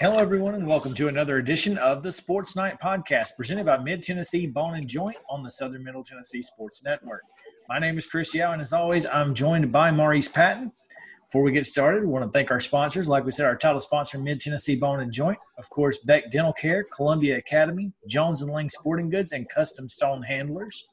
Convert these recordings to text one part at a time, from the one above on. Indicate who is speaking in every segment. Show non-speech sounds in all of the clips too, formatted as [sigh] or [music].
Speaker 1: Hello, everyone, and welcome to another edition of the Sports Night Podcast presented by Mid Tennessee Bone and Joint on the Southern Middle Tennessee Sports Network. My name is Chris Yao, and as always, I'm joined by Maurice Patton. Before we get started, we want to thank our sponsors. Like we said, our title sponsor, Mid Tennessee Bone and Joint. Of course, Beck Dental Care, Columbia Academy, Jones and Lang Sporting Goods, and Custom Stone Handlers.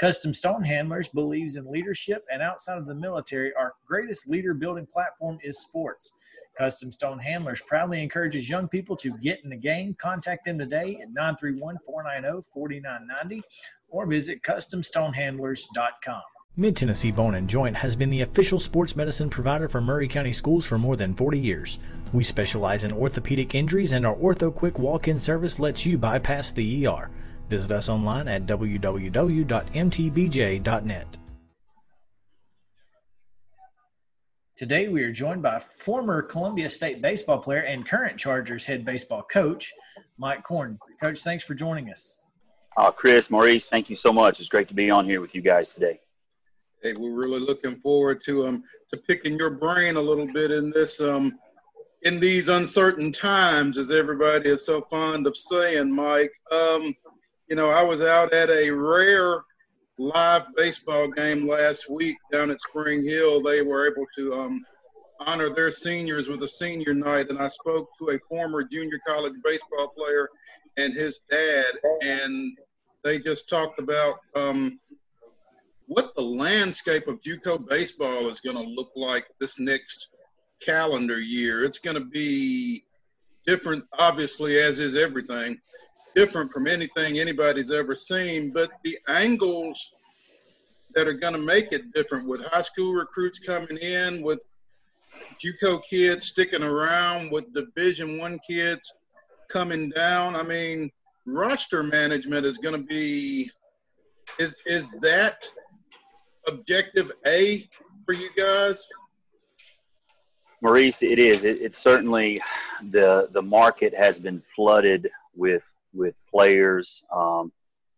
Speaker 1: Custom Stone Handlers believes in leadership, and outside of the military, our greatest leader building platform is sports. Custom Stone Handlers proudly encourages young people to get in the game. Contact them today at 931 490 4990 or visit CustomStonehandlers.com. Mid Tennessee Bone and Joint has been the official sports medicine provider for Maury County schools for more than 40 years. We specialize in orthopedic injuries, and our Ortho Quick walk in service lets you bypass the ER. Visit us online at www.mtbj.net. Today, we are joined by former Columbia State baseball player and current Chargers head baseball coach, Mike Korn. Coach, thanks for joining us.
Speaker 2: Uh, Chris, Maurice, thank you so much. It's great to be on here with you guys today.
Speaker 3: Hey, we're really looking forward to um to picking your brain a little bit in this um in these uncertain times, as everybody is so fond of saying, Mike. Um, you know, I was out at a rare live baseball game last week down at Spring Hill. They were able to um, honor their seniors with a senior night, and I spoke to a former junior college baseball player and his dad, and they just talked about um, what the landscape of JUCO baseball is going to look like this next calendar year. It's going to be different, obviously, as is everything different from anything anybody's ever seen, but the angles that are going to make it different with high school recruits coming in, with JUCO kids sticking around, with Division One kids coming down. I mean, roster management is going to be is is that objective A for you guys?
Speaker 2: Maurice, it is. It, it's certainly the the market has been flooded with with players. Um,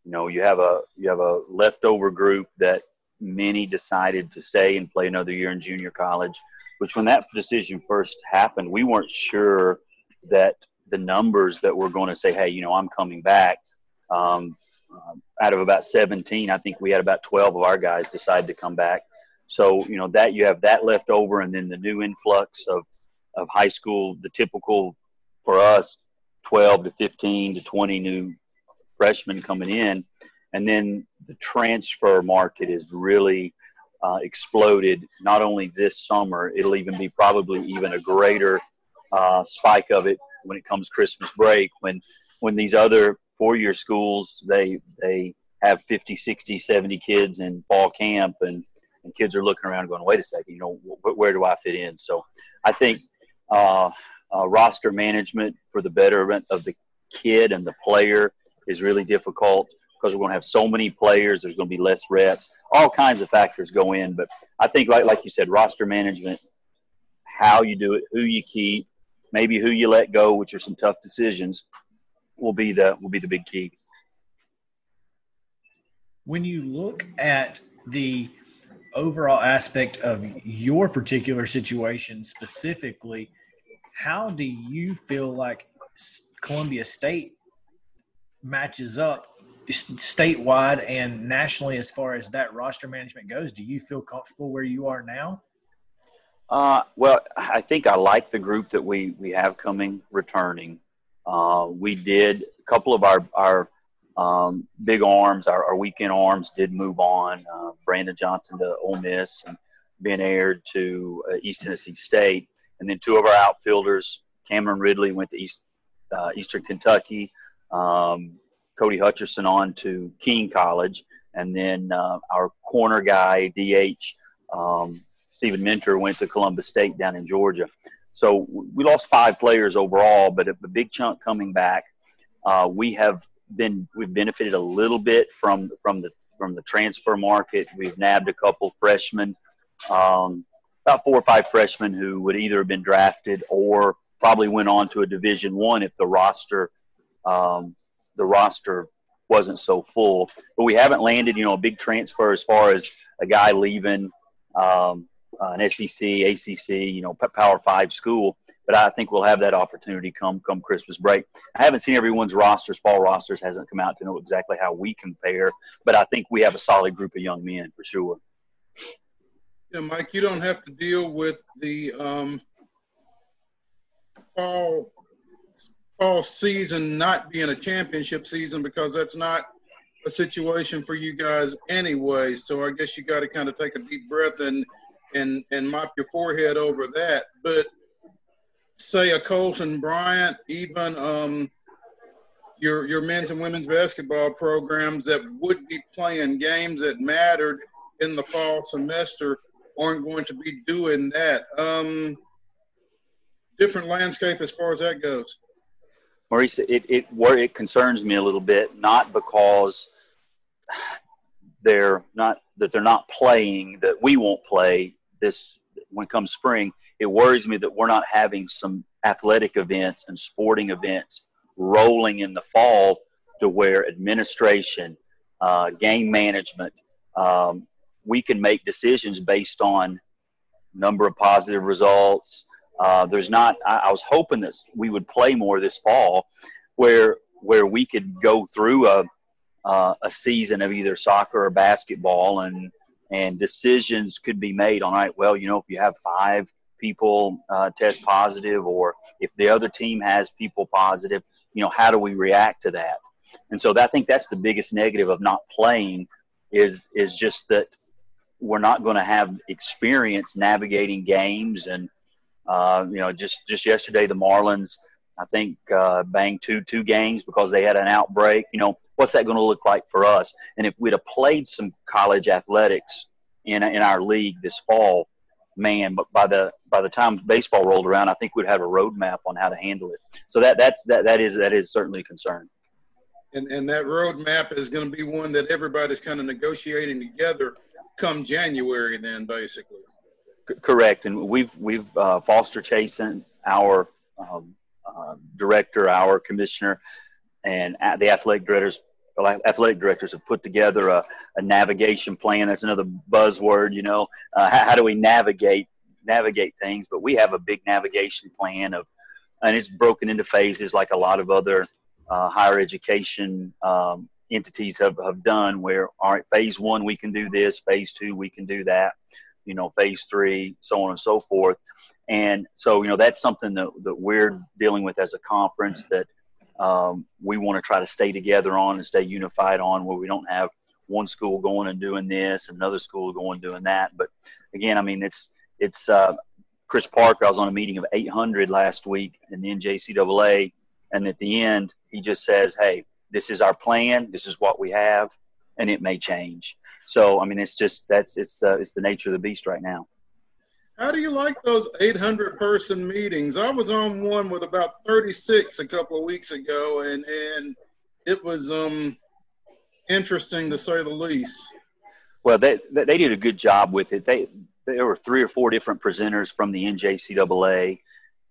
Speaker 2: you know, you have a you have a leftover group that many decided to stay and play another year in junior college. Which, when that decision first happened, we weren't sure that the numbers that were going to say, "Hey, you know, I'm coming back." Um, out of about 17, I think we had about 12 of our guys decide to come back. So, you know, that you have that left over, and then the new influx of of high school, the typical for us 12 to 15 to 20 new freshmen coming in. And then the transfer market is really uh, exploded, not only this summer, it'll even be probably even a greater uh, spike of it when it comes Christmas break, when, when these other four-year schools, they, they have 50, 60, 70 kids in fall camp and, and kids are looking around going, wait a second, you know, wh- where do I fit in? So I think uh, uh, roster management for the betterment of the kid and the player is really difficult because we're going to have so many players. There's going to be less reps. All kinds of factors go in, but I think, like like you said, roster management, how you do it, who you keep, maybe who you let go, which are some tough decisions, will be the will be the big key.
Speaker 1: When you look at the overall aspect of your particular situation specifically how do you feel like Columbia State matches up statewide and nationally as far as that roster management goes? Do you feel comfortable where you are now?
Speaker 2: Uh, well, I think I like the group that we, we have coming returning. Uh, we did a couple of our, our um, big arms, our, our, weekend arms did move on. Uh, Brandon Johnson to Ole Miss and Ben Aird to uh, East Tennessee State. And then two of our outfielders, Cameron Ridley went to East uh, Eastern Kentucky. Um, Cody Hutcherson on to Keene College, and then uh, our corner guy DH um, Stephen Mentor went to Columbus State down in Georgia. So we lost five players overall, but a, big chunk coming back. Uh, we have been we've benefited a little bit from from the from the transfer market. We've nabbed a couple freshmen. Um, about four or five freshmen who would either have been drafted or probably went on to a Division One if the roster um, the roster wasn't so full. But we haven't landed, you know, a big transfer as far as a guy leaving um, an SEC, ACC, you know, Power Five school. but I think we'll have that opportunity come come Christmas break. I haven't seen everyone's rosters, fall rosters hasn't come out to know exactly how we compare, but I think we have a solid group of young men for sure.
Speaker 3: Yeah, Mike, you don't have to deal with the um, fall fall season not being a championship season because that's not a situation for you guys anyway. So I guess you got to kind of take a deep breath and and and mop your forehead over that. But say a Colton Bryant, even um, your your men's and women's basketball programs that would be playing games that mattered in the fall semester aren't going to be doing that. Um, different landscape as far as that goes.
Speaker 2: Maurice, it it it concerns me a little bit, not because they're not that they're not playing, that we won't play this when it comes spring. It worries me that we're not having some athletic events and sporting events rolling in the fall to where administration, uh, game management, um, we can make decisions based on number of positive results, uh, there's not. I, I, was hoping that we would play more this fall, where where we could go through a uh, a season of either soccer or basketball, and and decisions could be made on. Right, well, you know, if you have five people uh, test positive, or if the other team has people positive, you know, how do we react to that? And so I think that's the biggest negative of not playing is is just that we're not going to have experience navigating games and uh, you know, just just yesterday, the Marlins, I think, uh, banged two two games because they had an outbreak. You know, what's that going to look like for us? And if we'd have played some college athletics in in our league this fall, man, but by the by the time baseball rolled around, I think we'd have a roadmap on how to handle it. So that that's that that is that is certainly a concern.
Speaker 3: And and that roadmap is going to be one that everybody's kind of negotiating together come January. Then basically
Speaker 2: correct, and we've we've uh, Foster Chasen, our um, uh, director, our commissioner, and the athletic directors. Athletic directors have put together a, a navigation plan. That's another buzzword, you know. Uh, how, how do we navigate navigate things? But we have a big navigation plan of, and it's broken into phases like a lot of other uh, higher education um, entities have, have done where all right phase one we can do this phase two we can do that you know, phase three, so on and so forth. And so, you know, that's something that, that we're dealing with as a conference that um, we want to try to stay together on and stay unified on where we don't have one school going and doing this, another school going and doing that. But again, I mean, it's, it's, uh, Chris Parker, I was on a meeting of 800 last week in the NJCAA. And at the end, he just says, Hey, this is our plan. This is what we have, and it may change. So I mean, it's just that's it's the it's the nature of the beast right now.
Speaker 3: How do you like those 800 person meetings? I was on one with about 36 a couple of weeks ago, and and it was um interesting to say the least.
Speaker 2: Well, they they did a good job with it. They there were three or four different presenters from the NJCAA,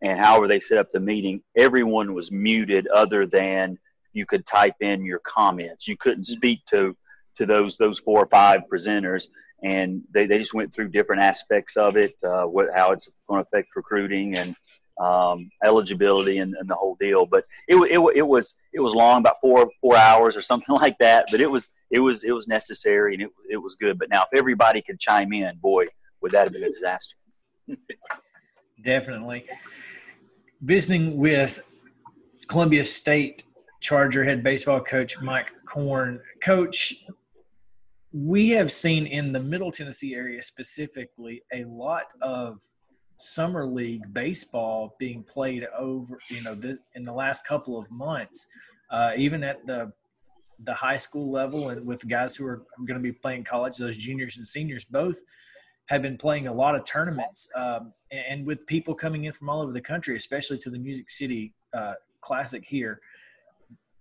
Speaker 2: and however they set up the meeting, everyone was muted other than you could type in your comments. You couldn't speak to to those those four or five presenters, and they, they just went through different aspects of it, uh, what how it's going to affect recruiting and um, eligibility and, and, the whole deal. But it, it, it was it was long, about four four hours or [laughs] something like that. But it was it was it was necessary and it it was good. But now if everybody could chime in, boy, would that have been a disaster?
Speaker 1: Definitely. Visiting with Columbia State Charger head baseball coach Mike Corn. Coach, we have seen in the Middle Tennessee area specifically a lot of summer league baseball being played over, you know, this, in the last couple of months, uh, even at the the high school level and with guys who are going to be playing college, those juniors and seniors both have been playing a lot of tournaments, um, and with people coming in from all over the country, especially to the Music City uh, Classic here.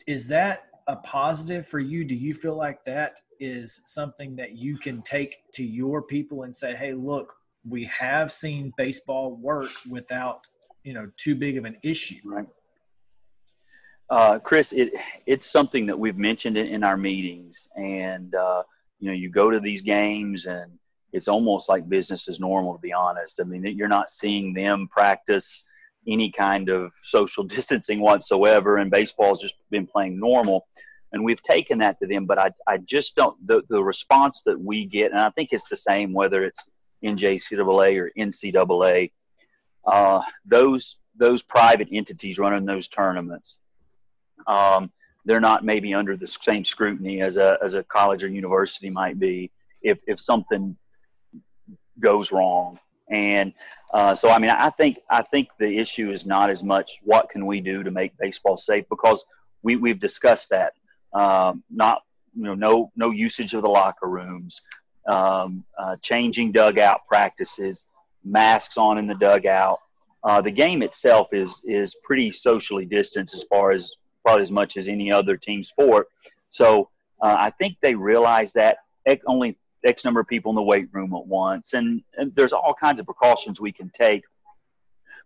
Speaker 1: Is that a positive for you? Do you feel like that is something that you can take to your people and say, hey, look, we have seen baseball work without, you know, too big of an issue?
Speaker 2: Right. Uh, Chris, it it's something that we've mentioned in, in our meetings, and uh, you know, you go to these games, and it's almost like business as normal. To be honest, I mean, you're not seeing them practice any kind of social [laughs] distancing whatsoever, and baseball's just been playing normal. And we've taken that to them, but I, I just don't, the, the response that we get, and I think it's the same whether it's NJCAA or NCAA, uh, those, those private entities running those tournaments, um, they're not maybe under the same scrutiny as a, as a college or university might be if, if something goes wrong. And uh, so, I mean, I think I think the issue is not as much what can we do to make baseball safe because we we've discussed that. Um, not you know no no usage of the locker rooms, um, uh, changing dugout practices, masks on in the dugout. Uh, the game itself is is pretty socially distanced as far as probably as much as any other team sport. So uh, I think they realize that only X number of people in the weight room at once, and, and there's all kinds of precautions we can take.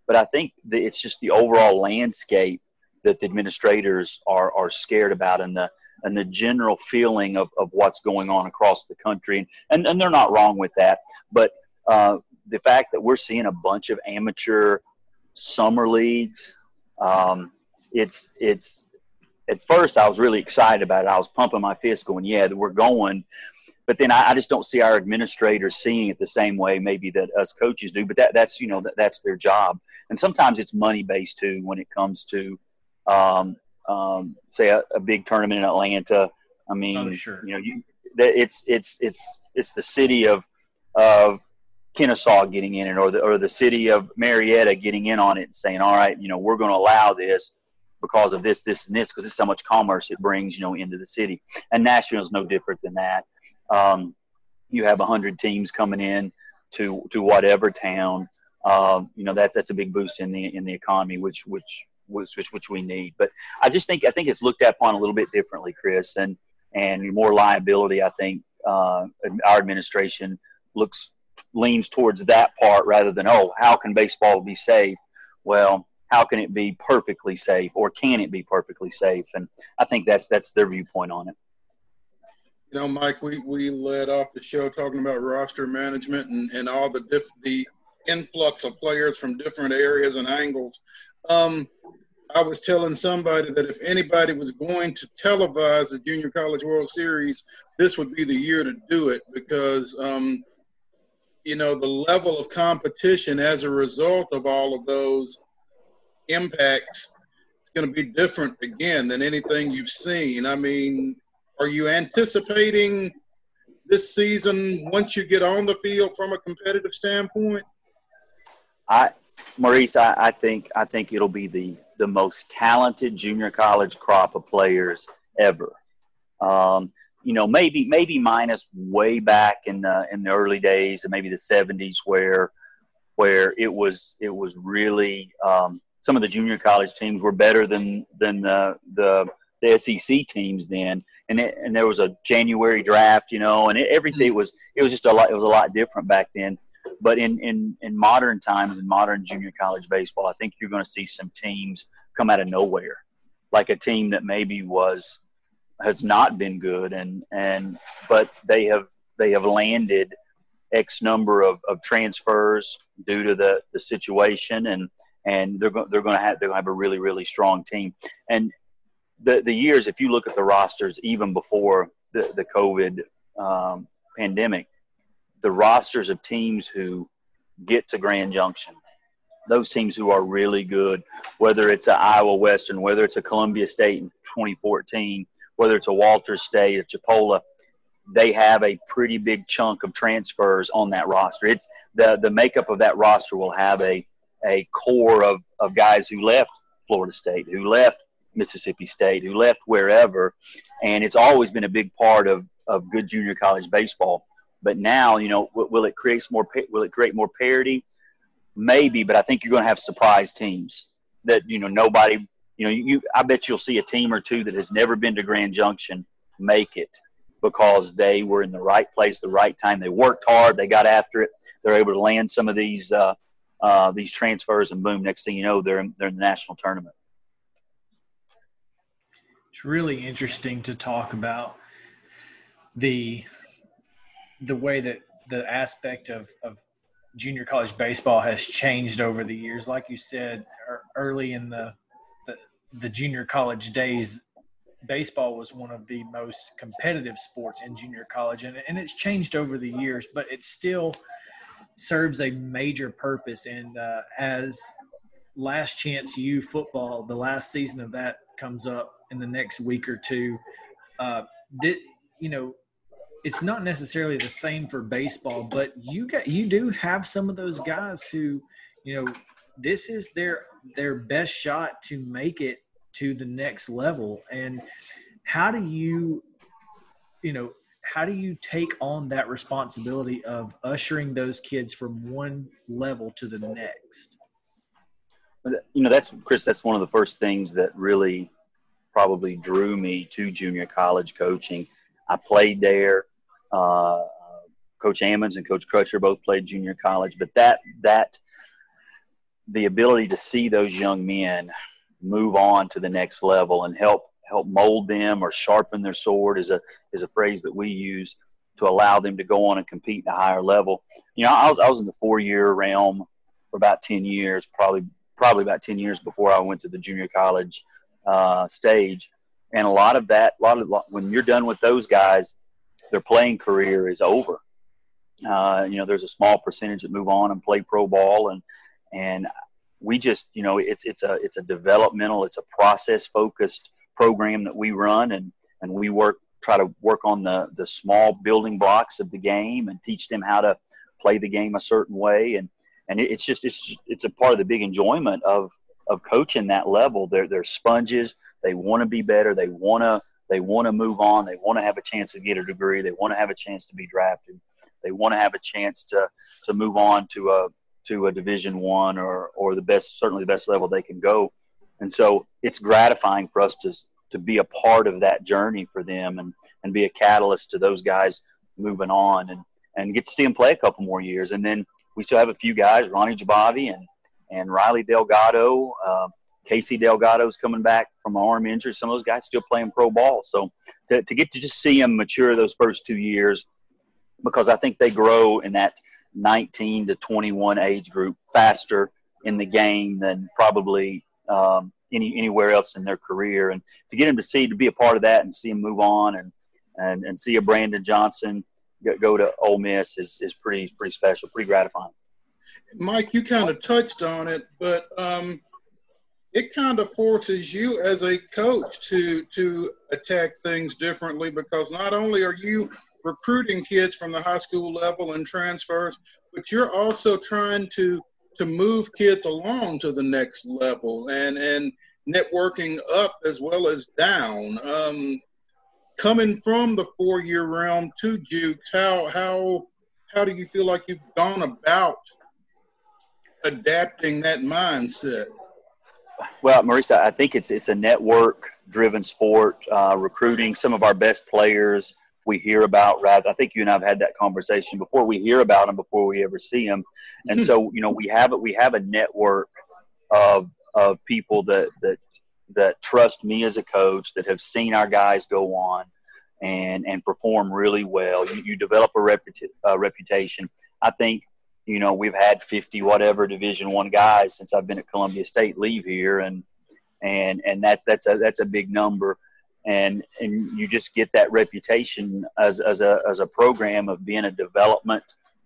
Speaker 2: But I think it's just the overall landscape that the administrators are are scared about, and the and the general feeling of, of what's going on across the country, and and they're not wrong with that. But uh, the fact that we're seeing a bunch of amateur summer leagues, um, it's it's at first I was really excited about it. I was pumping my fist, going, "Yeah, we're going." But then I, I, just don't see our administrators seeing it the same way maybe that us coaches do. But that that's you know that, that's their job, and sometimes it's money based too when it comes to, um, um, say a, a, big tournament in Atlanta. I mean,
Speaker 1: oh, sure.
Speaker 2: you know, you, it's it's it's it's the city of of Kennesaw getting in it, or the or the city of Marietta getting in on it and saying, all right, you know, we're going to allow this because of this, this, and this, because it's so much commerce it brings, you know, into the city. And Nashville is no different than that. Um, you have hundred teams coming in to to whatever town. Um, you know that's that's a big boost in the in the economy, which which which which we need. But I just think I think it's looked at upon a little bit differently, Chris, and and more liability. I think uh, our administration looks leans towards that part rather than oh how can baseball be safe? Well, how can it be perfectly safe, or can it be perfectly safe? And I think that's that's their viewpoint on it.
Speaker 3: You know, Mike, we, we led off the show talking about roster management and, and all the diff, the influx of players from different areas and angles. Um, I was telling somebody that if anybody was going to televise the Junior College World Series, this would be the year to do it because, um, you know, the level of competition as a result of all of those impacts is going to be different again than anything you've seen. I mean, are you anticipating this season once you get on the field from a competitive standpoint?
Speaker 2: I, Maurice, I, I think I think it'll be the the most talented junior college crop of players ever. Um, you know, maybe maybe minus way back in the in the early days and maybe the '70s where where it was it was really um, some of the junior college teams were better than than the the, the SEC teams then and it, and there was a January draft, you know, and it, everything mm-hmm. was it was just a lot. It was a lot different back then. But in in in modern times, in modern junior college baseball, I think you're going to see some teams come out of nowhere, like a team that maybe was has not been good, and and but they have they have landed X number of, of transfers due to the the situation and and they're going they're going to have they're going to have a really really strong team and the the years, if you look at the rosters even before the the COVID um, pandemic, the rosters of teams who get to Grand Junction, those teams who are really good, whether it's a Iowa Western, whether it's a Columbia State in 2014, whether it's a Walters State, or Chipola, they have a pretty big chunk of transfers on that roster. It's the the makeup of that roster will have a a core of, of guys who left Florida State, who left Mississippi State, who left wherever, and it's always been a big part of of good junior college baseball. But now, you know, will it create more? Will it create more parity? Maybe, but I think you're going to have surprise teams that you know nobody. You know, you I bet you'll see a team or two that has never been to Grand Junction make it because they were in the right place, the right time. They worked hard, they got after it. They're able to land some of these uh, uh, these transfers, and boom! Next thing you know, they're in, they're in the national tournament
Speaker 1: it's really interesting to talk about the the way that the aspect of, of junior college baseball has changed over the years. Like you said, early in the, the, the junior college days, baseball was one of the most competitive sports in junior college, and, and it's changed over the years, but it still serves a major purpose. And uh, as Last Chance U football, the last season of that comes up in the next week or two. Uh, did you know? It's not necessarily the same for baseball, but you got you do have some of those guys who, you know, this is their their best shot to make it to the next level. And how do you, you know, how do you take on that responsibility of ushering those kids from one level to the next?
Speaker 2: You know, that's Chris. That's one of the first things that really probably drew me to junior college coaching. I played there. Uh, Coach Ammons and Coach Crutcher both played junior college, but that that the ability to see those young men move on to the next level and help help mold them or sharpen their sword is a is a phrase that we use to allow them to go on and compete at a higher level. You know, I was I was in the four year realm for about ten years, probably probably about ten years before I went to the junior college uh, stage, and a lot of that, a lot of when you're done with those guys, their playing career is over. Uh, you know, there's a small percentage that move on and play pro ball, and and we just you know it's it's a it's a developmental, it's a process focused program that we run. And and we work try to work on the the small building blocks of the game and teach them how to play the game a certain way. And and it's just it's it's a part of the big enjoyment of of coaching that level. They're they're sponges. They want to be better. They want to they want to move on. They want to have a chance to get a degree. They want to have a chance to be drafted. They want to have a chance to to move on to a to a division one or or the best certainly the best level they can go. And so it's gratifying for us to, to be a part of that journey for them and, and be a catalyst to those guys moving on and, and get to see them play a couple more years. And then we still have a few guys, Ronnie Jabavi and, and Riley Delgado. Uh, Casey Delgado's coming back from arm injury. Some of those guys still playing pro ball. So to, to get to just see them mature those first two years, because I think they grow in that 19 to 21 age group faster in the game than probably um, any anywhere else in their career. And to get them to see to be a part of that and see them move on and and, and see a Brandon Johnson go, to Ole Miss is, is pretty pretty special, pretty gratifying.
Speaker 3: Mike, you kind of touched on it, but um, it kind of forces you as a coach to to attack things differently because not only are you recruiting kids from the high school level and transfers, but you're also trying to to move kids along to the next level and and networking up as well as down. Um, coming from the four year realm to Jukes, how how how do you feel like you've gone about adapting that mindset?
Speaker 2: Well, Maurice, I think it's it's a network driven sport. Uh, recruiting some of our best players we hear about rather i think you and i've had that conversation before we hear about them before we ever see them and so you know we have it we have a network of of people that that that trust me as a coach that have seen our guys go on and and perform really well. You, you develop a reputa- uh, reputation. I think you know we've had 50 whatever division one guys since i've been at columbia state leave here and and and that's that's a that's a big number. And and you just get that reputation as, as a as a program of being a development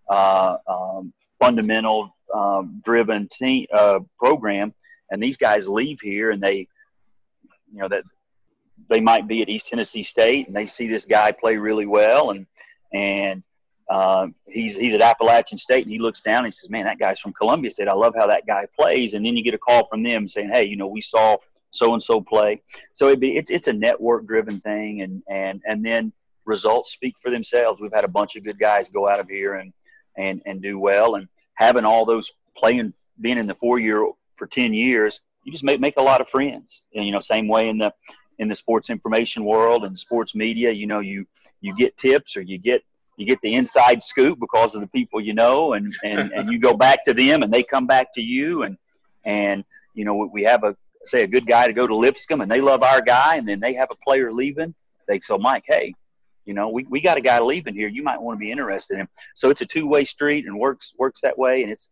Speaker 2: uh, um, fundamental um, driven team uh, program. And these guys leave here and they you know that they might be at East Tennessee State and they see this guy play really well and and uh, he's he's at Appalachian State and he looks down and he says, "Man, that guy's from Columbia State. I love how that guy plays." And then you get a call from them saying, "Hey, you know, we saw so and so play. So be it's it's a network driven thing, and and and then results speak for themselves. We've had a bunch of good guys go out of here and and and do well, and having all those playing being in the four year for ten years, you just make make a lot of friends. And you know, same way in the in the sports information world and sports media, you know, you you get tips or you get you get the inside scoop because of the people you know, and and and you go back to them, and they come back to you, and and you know we have a say a good guy to go to Lipscomb and they love our guy and then they have a player leaving, they so Mike, hey, You know, we, we got a guy leaving here. You might want to be interested in him. So it's a two way street and works works that way. And it's,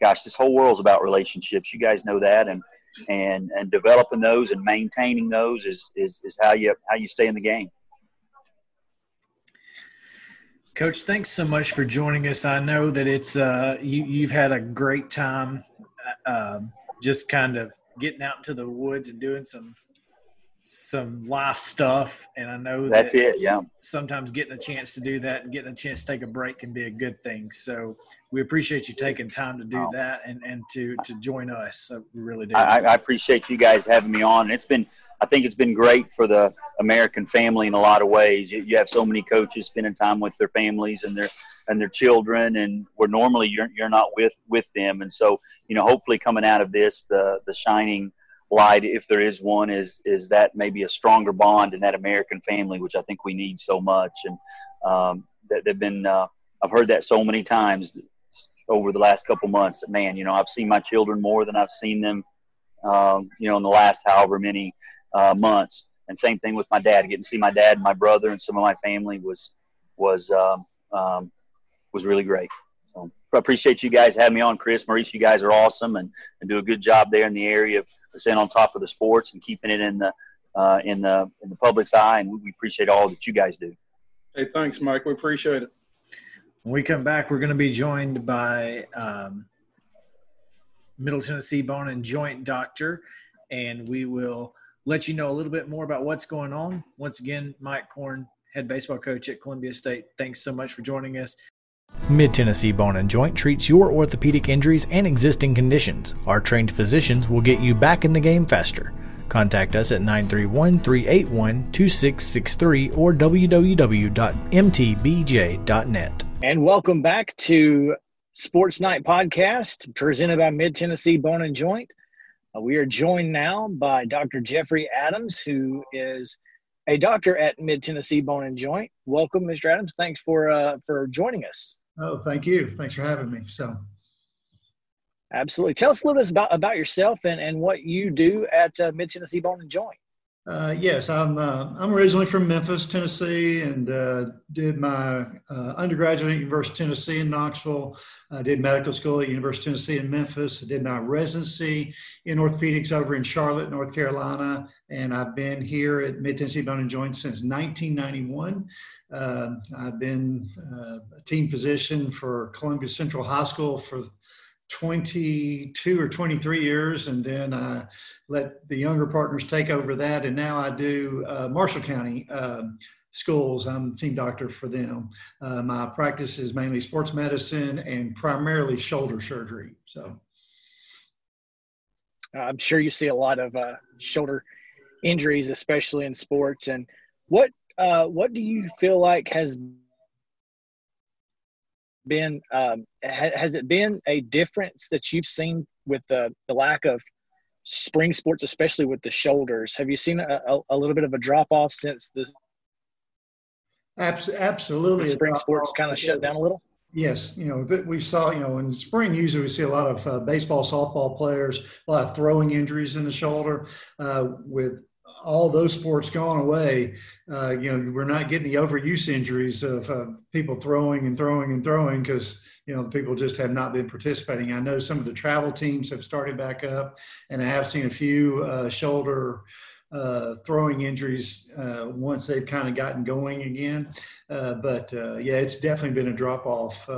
Speaker 2: gosh, this whole world's about relationships. You guys know that, and and and developing those and maintaining those is is, is how you how you stay in the game.
Speaker 1: Coach, thanks so much for joining us. I know that it's uh, you, you've had a great time, uh, just kind of getting out into the woods and doing some some life stuff. And I know
Speaker 2: that's
Speaker 1: that
Speaker 2: it. Yeah.
Speaker 1: Sometimes getting a chance to do that and getting a chance to take a break can be a good thing. So we appreciate you taking time to do oh. that and, and to, to join us. So we really do.
Speaker 2: I, I appreciate you guys having me on. It's been, I think it's been great for the American family in a lot of ways. You, you have so many coaches spending time with their families and their and their children, and where normally you're you're not with with them. And so, you know, hopefully coming out of this, the the shining light, if there is one, is is that maybe a stronger bond in that American family, which I think we need so much. And um, that they've been, uh, I've heard that so many times over the last couple months. That man, you know, I've seen my children more than I've seen them, um, you know, in the last however many uh, months. And same thing with my dad. Getting to see my dad and my brother and some of my family was was um, um, was really great. So I appreciate you guys having me on, Chris, Maurice. You guys are awesome and, and do a good job there in the area of staying on top of the sports and keeping it in the uh, in the in the public's eye. And we appreciate all that you guys do.
Speaker 3: Hey, thanks, Mike. We appreciate it.
Speaker 1: When we come back, we're going to be joined by um, Middle Tennessee Bone and Joint Doctor, and we will let you know a little bit more about what's going on. Once again, Mike Korn, head baseball coach at Columbia State. Thanks so much for joining us. Mid Tennessee Bone and Joint treats your orthopedic injuries and existing conditions. Our trained physicians will get you back in the game faster. Contact us at 931 381 2663 or www.mtbj.net. And welcome back to Sports Night Podcast presented by Mid Tennessee Bone and Joint. Uh, we are joined now by Dr. Jeffrey Adams, who is a doctor at Mid Tennessee Bone and Joint. Welcome, Mr. Adams. Thanks for uh, for joining us.
Speaker 4: Oh, thank you. Thanks for having me. So,
Speaker 1: absolutely. Tell us a little bit about about yourself and and what you do at uh, Mid Tennessee Bone and Joint.
Speaker 4: Uh, yes, I'm. Uh, I'm originally from Memphis, Tennessee, and uh, did my uh, undergraduate at University of Tennessee in Knoxville. I did medical school at University of Tennessee in Memphis. I did my residency in orthopedics over in Charlotte, North Carolina, and I've been here at Mid Tennessee Bone and Joint since 1991. Uh, I've been uh, a team physician for Columbia Central High School for 22 or 23 years, and then I let the younger partners take over that. And now I do uh, Marshall County uh, schools. I'm team doctor for them. Uh, my practice is mainly sports medicine and primarily shoulder surgery. So
Speaker 1: I'm sure you see a lot of uh, shoulder injuries, especially in sports. And what uh, what do you feel like has been um, ha- has it been a difference that you've seen with the, the lack of spring sports, especially with the shoulders? Have you seen a, a, a little bit of a drop off since the
Speaker 4: absolutely
Speaker 1: the spring sports kind of shut down a little?
Speaker 4: Yes, you know that we saw. You know, in spring usually we see a lot of uh, baseball, softball players, a lot of throwing injuries in the shoulder. Uh, with all those sports gone away, uh, you know, we're not getting the overuse injuries of uh, people throwing and throwing and throwing because, you know, people just have not been participating. I know some of the travel teams have started back up, and I have seen a few uh, shoulder uh, throwing injuries uh, once they've kind of gotten going again. Uh, but yeah, it's definitely been a drop off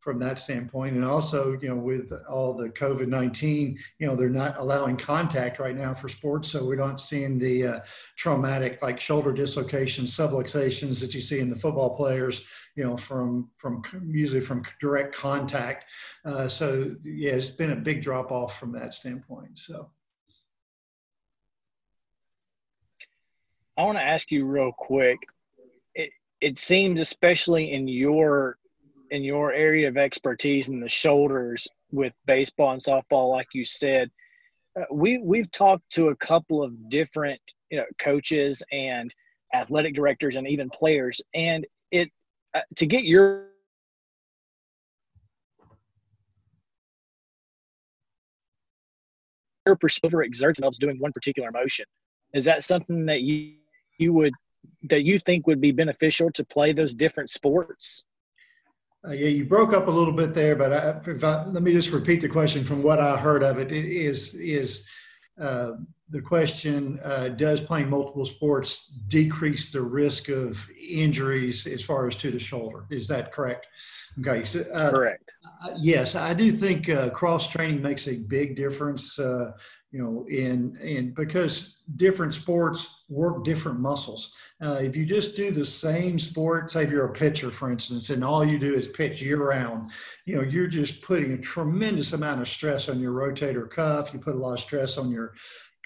Speaker 4: from that standpoint. And also, you know, with all the COVID 19, you know, they're not allowing contact right now for sports. So we're not seeing the uh, traumatic, like shoulder dislocations, subluxations that you see in the football players, you know, from, from usually from direct contact. Uh, so, yeah, it's been a big drop off from that standpoint. So.
Speaker 1: I want to ask you real quick. It, it seems, especially in your in your area of expertise in the shoulders with baseball and softball, like you said, uh, we we've talked to a couple of different you know coaches and athletic directors and even players, and it uh, to get your your perspective exert themselves doing one particular motion. Is that something that you you would that you think would be beneficial to play those different sports?
Speaker 4: Uh, yeah, you broke up a little bit there, but I, I, let me just repeat the question from what I heard of it. It is is uh, the question: uh, Does playing multiple sports decrease the risk of injuries as far as to the shoulder? Is that correct?
Speaker 1: Okay, so, uh, correct.
Speaker 4: yes, I do think uh, cross training makes a big difference you know, in in because different sports work different muscles. Uh, if you just do the same sport, say if you're a pitcher, for instance, and all you do is pitch year round, you know, you're just putting a tremendous amount of stress on your rotator cuff. You put a lot of stress on your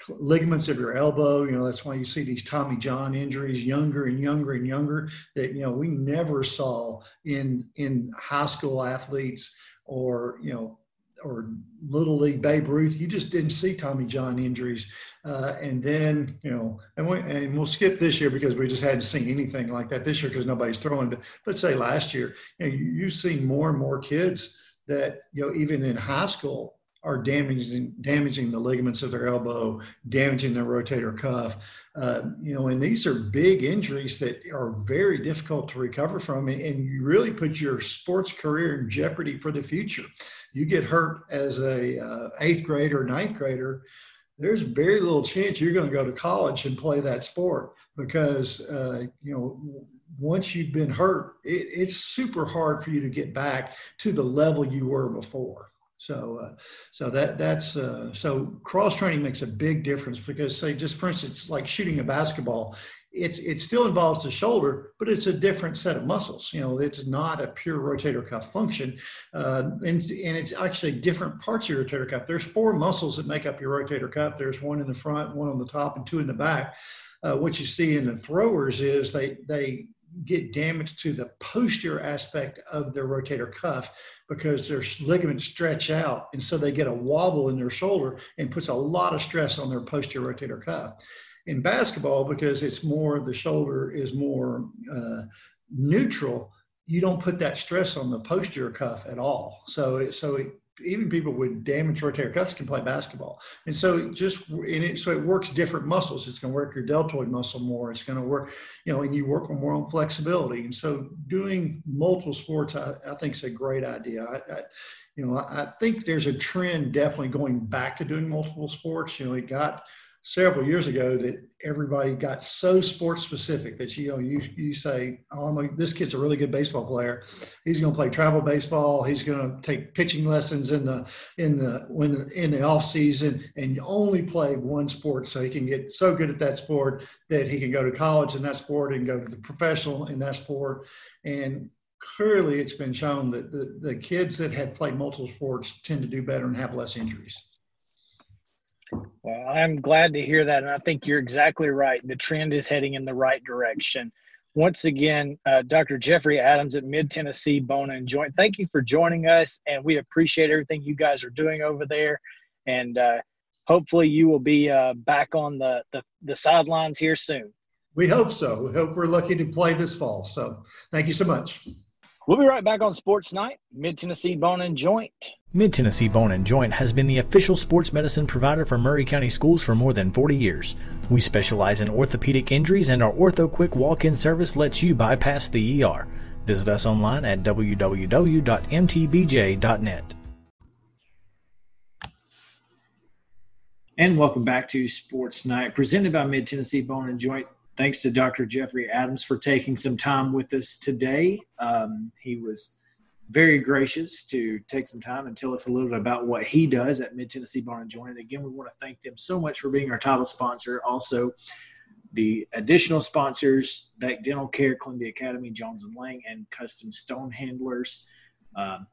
Speaker 4: ligaments of your elbow. You know, that's why you see these Tommy John injuries younger and younger and younger that, you know, we never saw in, in high school athletes or, you know, or little league Babe Ruth, you just didn't see Tommy John injuries. Uh, and then, you know, and, we, and we'll skip this year because we just hadn't seen anything like that this year because nobody's throwing. But let's say last year, you know, you, you've seen more and more kids that, you know, even in high school are damaging damaging the ligaments of their elbow, damaging their rotator cuff. Uh, you know, and these are big injuries that are very difficult to recover from, and, you really put your sports career in jeopardy for the future you get hurt as a uh, eighth grader, ninth grader, there's very little chance you're going to go to college and play that sport because uh, you know once you've been hurt, it, it's super hard for you to get back to the level you were before. So, uh, so that that's uh, so cross training makes a big difference because, say, just for instance, like shooting a basketball, it's it still involves the shoulder, but it's a different set of muscles. You know, it's not a pure rotator cuff function, uh, and and it's actually different parts of your rotator cuff. There's four muscles that make up your rotator cuff. There's one in the front, one on the top, and two in the back. Uh, what you see in the throwers is they they get damage to the posterior aspect of their rotator cuff because their ligaments stretch out and so they get a wobble in their shoulder and puts a lot of stress on their posterior rotator cuff. In basketball because it's more the shoulder is more uh, neutral you don't put that stress on the posterior cuff at all. So it, so it, even people with damaged rotator cuffs can play basketball. And so just and it so it works different muscles. It's going to work your deltoid muscle more. It's going to work you know and you work more on flexibility. And so doing multiple sports i, I think is a great idea. I, I, you know I think there's a trend definitely going back to doing multiple sports. You know it got several years ago that everybody got so sports specific that you know you you say oh a, this kid's a really good baseball player. He's going to play travel baseball. He's going to take pitching lessons in the in the when in the off season and only play one sport so he can get so good at that sport that he can go to college in that sport and go to the professional in that sport. And clearly it's been shown that the, the kids that have played multiple sports tend to do better and have less injuries
Speaker 1: well, I'm glad to hear that. And I think you're exactly right. The trend is heading in the right direction. Once again, uh, Dr. Jeffrey Adams at Mid Tennessee Bone and Joint, thank you for joining us. And we appreciate everything you guys are doing over there. And uh, hopefully, you will be uh, back on the, the, the sidelines here soon.
Speaker 4: We hope so. We hope we're lucky to play this fall. So, thank you so much.
Speaker 1: We'll be right back on Sports Night, Mid Tennessee Bone and Joint.
Speaker 5: Mid Tennessee Bone and Joint has been the official sports medicine provider for Maury County Schools for more than 40 years. We specialize in orthopedic injuries, and our Ortho Quick walk in service lets you bypass the ER. Visit us online at www.mtbj.net.
Speaker 1: And welcome back to Sports Night, presented by Mid Tennessee Bone and Joint. Thanks to Dr. Jeffrey Adams for taking some time with us today. Um, he was very gracious to take some time and tell us a little bit about what he does at Mid Tennessee Bone and Joint. And again, we want to thank them so much for being our title sponsor. Also, the additional sponsors, Beck Dental Care, Columbia Academy, Jones and Lang, and Custom Stone Handlers. Um,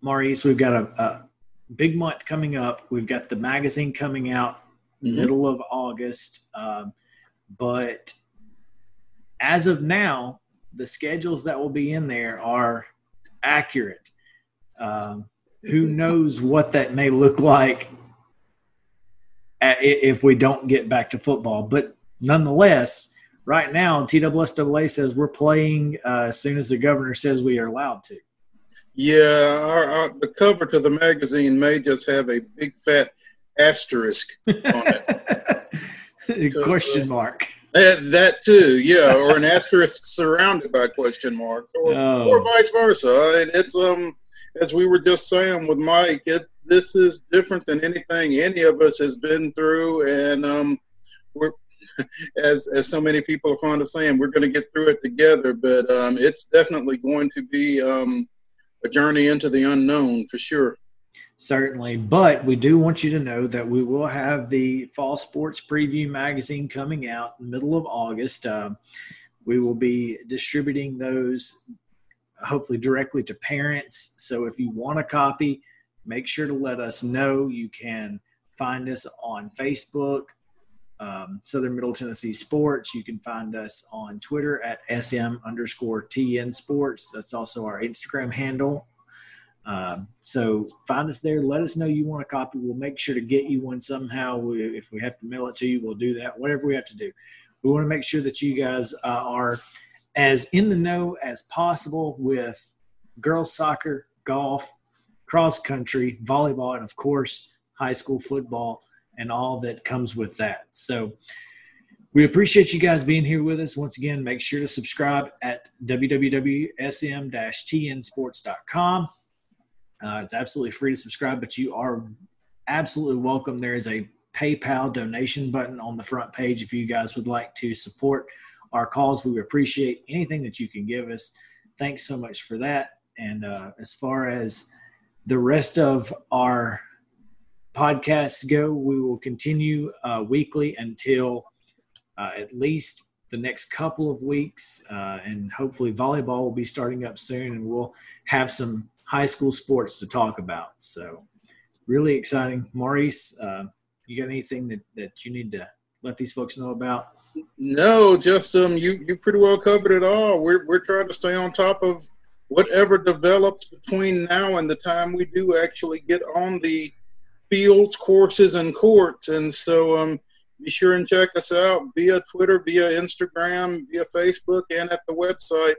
Speaker 1: Maurice, we've got a, a, big month coming up. We've got the magazine coming out mm-hmm. middle of August. Um, but as of now, the schedules that will be in there are accurate. Um, who knows what that may look like at, if we don't get back to football? But nonetheless, right now, TSSAA says we're playing uh, as soon as the governor says we are allowed to.
Speaker 3: Yeah, our, our, the cover to the magazine may just have a big fat asterisk on it. [laughs] [laughs]
Speaker 1: Question mark.
Speaker 3: Uh, that too, yeah, or an [laughs] asterisk surrounded by a question mark, or, oh. or vice versa. And it's um, as we were just saying with Mike, it this is different than anything any of us has been through, and um, we're [laughs] as as so many people are fond of saying, we're going to get through it together. But um, it's definitely going to be um, a journey into the unknown for sure.
Speaker 1: Certainly, but we do want you to know that we will have the Fall Sports Preview magazine coming out in the middle of August. Uh, we will be distributing those hopefully directly to parents. So if you want a copy, make sure to let us know. You can find us on Facebook, um, Southern Middle Tennessee Sports. You can find us on Twitter at SM underscore TN Sports. That's also our Instagram handle. Um, so find us there. Let us know you want a copy. We'll make sure to get you one somehow. We, if we have to mail it to you, we'll do that. Whatever we have to do. We want to make sure that you guys uh, are as in the know as possible with girls soccer, golf, cross country, volleyball, and of course high school football and all that comes with that. So we appreciate you guys being here with us. Once again, make sure to subscribe at www.sm-tnsports.com. Uh, it's absolutely free to subscribe, but you are absolutely welcome. There is a PayPal donation button on the front page if you guys would like to support our cause. We appreciate anything that you can give us. Thanks so much for that. And uh, as far as the rest of our podcasts go, we will continue uh, weekly until uh, at least the next couple of weeks. Uh, and hopefully, volleyball will be starting up soon, and we'll have some high school sports to talk about. So, really exciting. Maurice, uh, you got anything that, that you need to let these folks know about?
Speaker 3: No, just um, you you pretty well covered it all. We're we're trying to stay on top of whatever develops between now and the time we do actually get on the fields, courses, and courts. And so um, be sure and check us out via Twitter, via Instagram, via Facebook, and at the website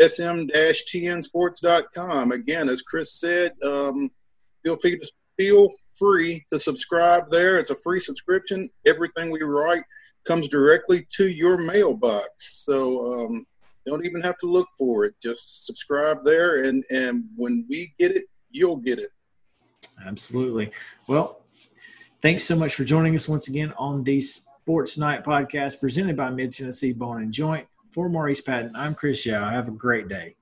Speaker 3: sm-tnsports.com. Again, as Chris said, um, feel free to feel free to subscribe there. It's a free subscription. Everything we write comes directly to your mailbox. So um, don't even have to look for it. Just subscribe there, and and when we get it, you'll get it.
Speaker 1: Absolutely. Well, thanks so much for joining us once again on the Sports Night podcast presented by Mid Tennessee Bone and Joint. For Maurice Patton, I'm Chris Yao. Have a great day.